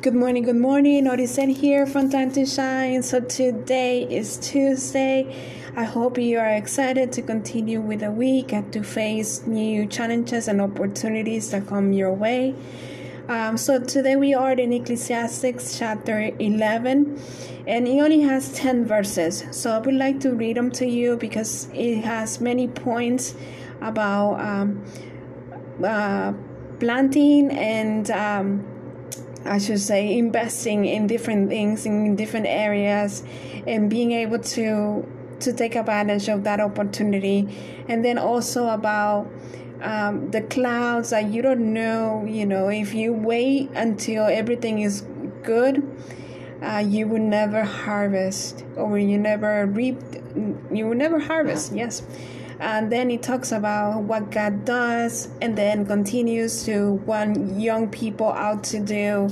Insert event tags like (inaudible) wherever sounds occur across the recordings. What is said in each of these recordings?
Good morning, good morning. Orisen here from Time to Shine. So today is Tuesday. I hope you are excited to continue with the week and to face new challenges and opportunities that come your way. Um, so today we are in Ecclesiastes chapter 11 and it only has 10 verses. So I would like to read them to you because it has many points about um, uh, planting and um, I should say investing in different things in different areas and being able to to take advantage of that opportunity. And then also about um, the clouds that you don't know you know if you wait until everything is good uh, you will never harvest or you never reap you will never harvest yes and then it talks about what God does and then continues to want young people out to do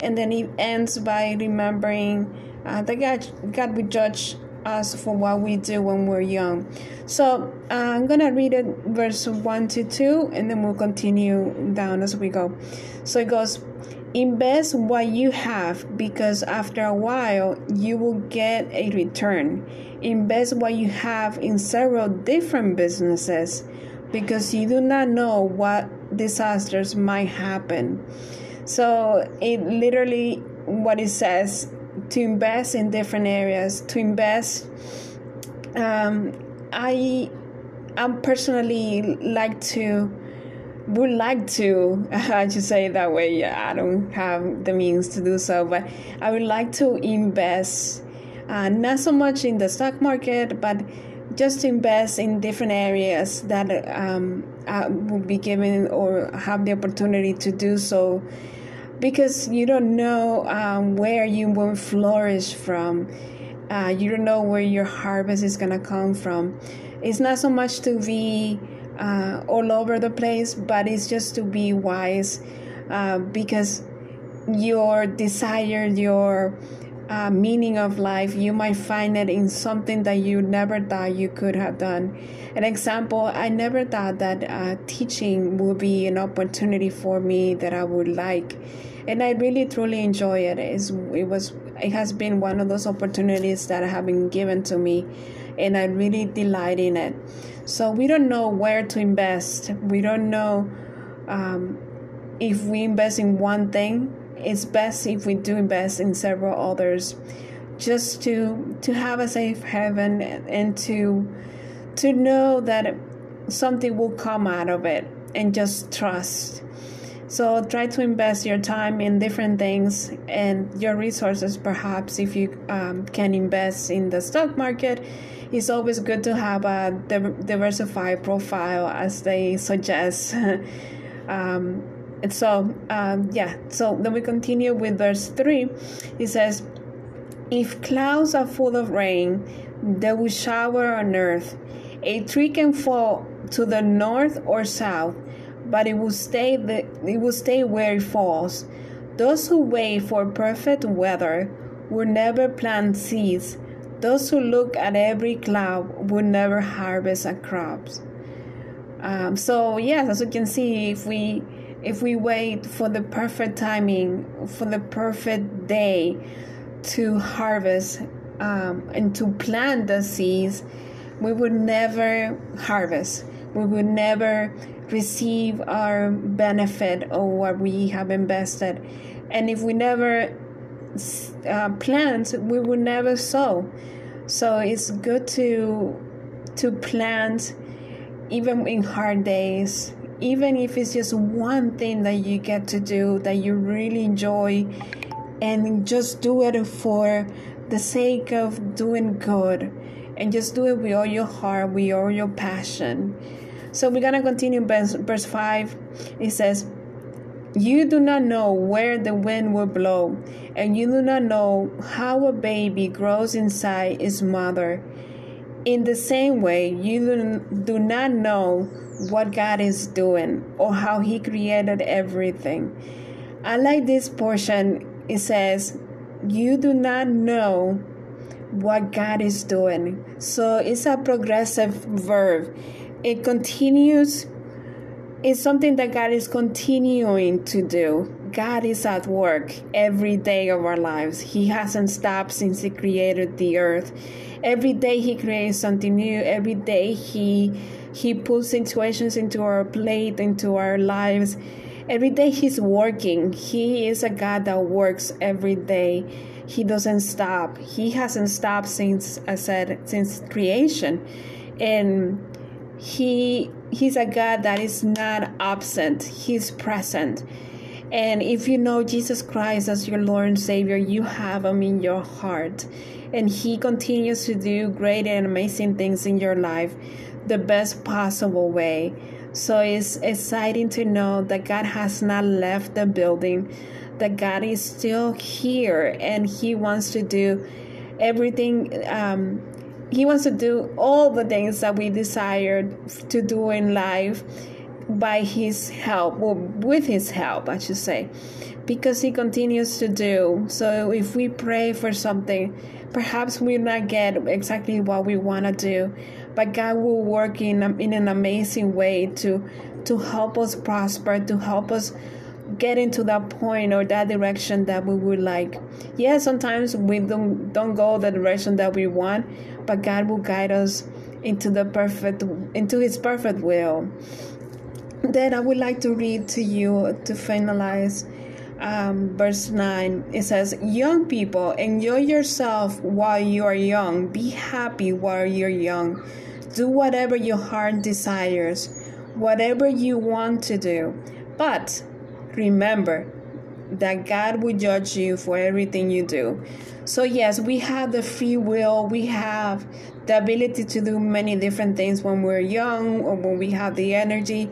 and then it ends by remembering uh, that God, God will judge us for what we do when we're young. So uh, I'm gonna read it verse 1 to 2 and then we'll continue down as we go. So it goes, Invest what you have because after a while you will get a return. Invest what you have in several different businesses because you do not know what disasters might happen. So it literally what it says to invest in different areas, to invest um, I I personally like to would like to (laughs) I should say it that way yeah I don't have the means to do so but I would like to invest uh, not so much in the stock market but just invest in different areas that um, I will be given or have the opportunity to do so. Because you don't know um, where you will flourish from. Uh, you don't know where your harvest is going to come from. It's not so much to be uh, all over the place, but it's just to be wise uh, because your desire, your uh, meaning of life, you might find it in something that you never thought you could have done. An example, I never thought that uh, teaching would be an opportunity for me that I would like. And I really truly enjoy it. It's, it was it has been one of those opportunities that have been given to me and I really delight in it. So we don't know where to invest. We don't know um, if we invest in one thing. It's best if we do invest in several others, just to to have a safe haven and to to know that something will come out of it and just trust. So try to invest your time in different things and your resources, perhaps if you um, can invest in the stock market it's always good to have a diversified profile as they suggest. (laughs) um, so, um, yeah, so then we continue with verse 3. It says, If clouds are full of rain, they will shower on earth. A tree can fall to the north or south, but it will stay the, it will stay where it falls. Those who wait for perfect weather will never plant seeds those who look at every cloud would never harvest a crops. Um, so yes, as you can see, if we if we wait for the perfect timing, for the perfect day to harvest um, and to plant the seeds, we would never harvest. We would never receive our benefit of what we have invested. And if we never uh, plant, we will never sow. So it's good to to plant even in hard days, even if it's just one thing that you get to do that you really enjoy, and just do it for the sake of doing good, and just do it with all your heart, with all your passion. So we're gonna continue verse, verse five. It says you do not know where the wind will blow, and you do not know how a baby grows inside its mother. In the same way, you do not know what God is doing or how He created everything. I like this portion. It says, You do not know what God is doing. So it's a progressive verb. It continues it's something that God is continuing to do. God is at work every day of our lives. He hasn't stopped since He created the earth. Every day He creates something new. Every day He He puts situations into our plate, into our lives. Every day He's working. He is a God that works every day. He doesn't stop. He hasn't stopped since I said since creation. And he he's a God that is not absent. He's present. And if you know Jesus Christ as your Lord and Savior, you have Him in your heart. And He continues to do great and amazing things in your life the best possible way. So it's exciting to know that God has not left the building, that God is still here and He wants to do everything. Um, he wants to do all the things that we desire to do in life by his help, or with his help, I should say, because he continues to do. So if we pray for something, perhaps we not get exactly what we want to do, but God will work in, in an amazing way to to help us prosper, to help us get into that point or that direction that we would like. Yeah, sometimes we don't don't go the direction that we want, but God will guide us into the perfect into his perfect will. Then I would like to read to you to finalize um, verse 9. It says, Young people, enjoy yourself while you are young. Be happy while you're young. Do whatever your heart desires, whatever you want to do. But remember that God will judge you for everything you do. So, yes, we have the free will, we have the ability to do many different things when we're young or when we have the energy.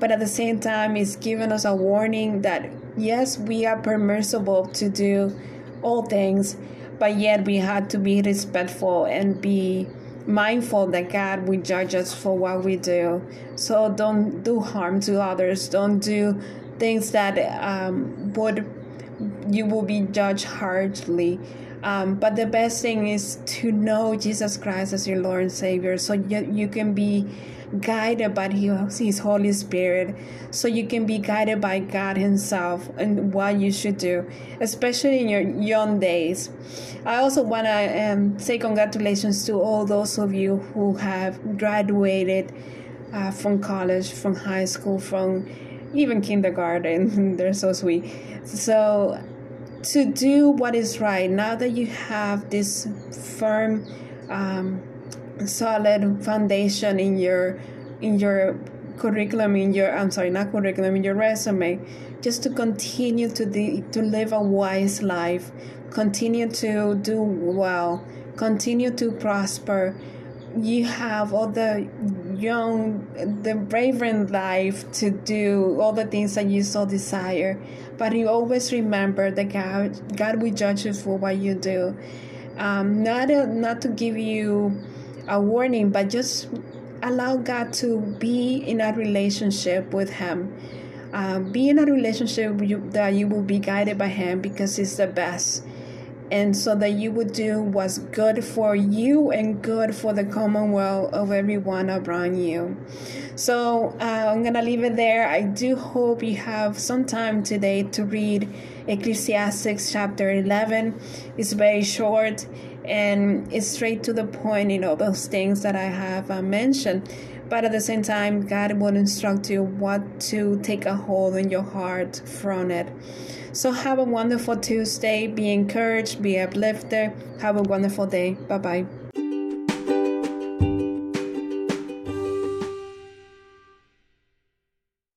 But at the same time it's giving us a warning that yes we are permissible to do all things but yet we have to be respectful and be mindful that god will judge us for what we do. So don't do harm to others. Don't do things that um, would you will be judged harshly um, but the best thing is to know jesus christ as your lord and savior so you, you can be guided by His Holy Spirit, so you can be guided by God Himself and what you should do, especially in your young days. I also want to um, say congratulations to all those of you who have graduated uh, from college, from high school, from even kindergarten. (laughs) They're so sweet. So, to do what is right, now that you have this firm, um, solid foundation in your in your curriculum in your I'm sorry not curriculum in your resume just to continue to the to live a wise life continue to do well continue to prosper you have all the young the vibrant life to do all the things that you so desire but you always remember that god god will judge you for what you do um, not not to give you a warning, but just allow God to be in a relationship with Him. Uh, be in a relationship you, that you will be guided by Him because it's the best. And so that you would do what's good for you and good for the commonwealth of everyone around you. So uh, I'm going to leave it there. I do hope you have some time today to read Ecclesiastes chapter 11. It's very short and it's straight to the point, you know, those things that I have uh, mentioned. But at the same time, God will instruct you what to take a hold in your heart from it. So have a wonderful Tuesday. Be encouraged, be uplifted. Have a wonderful day. Bye bye.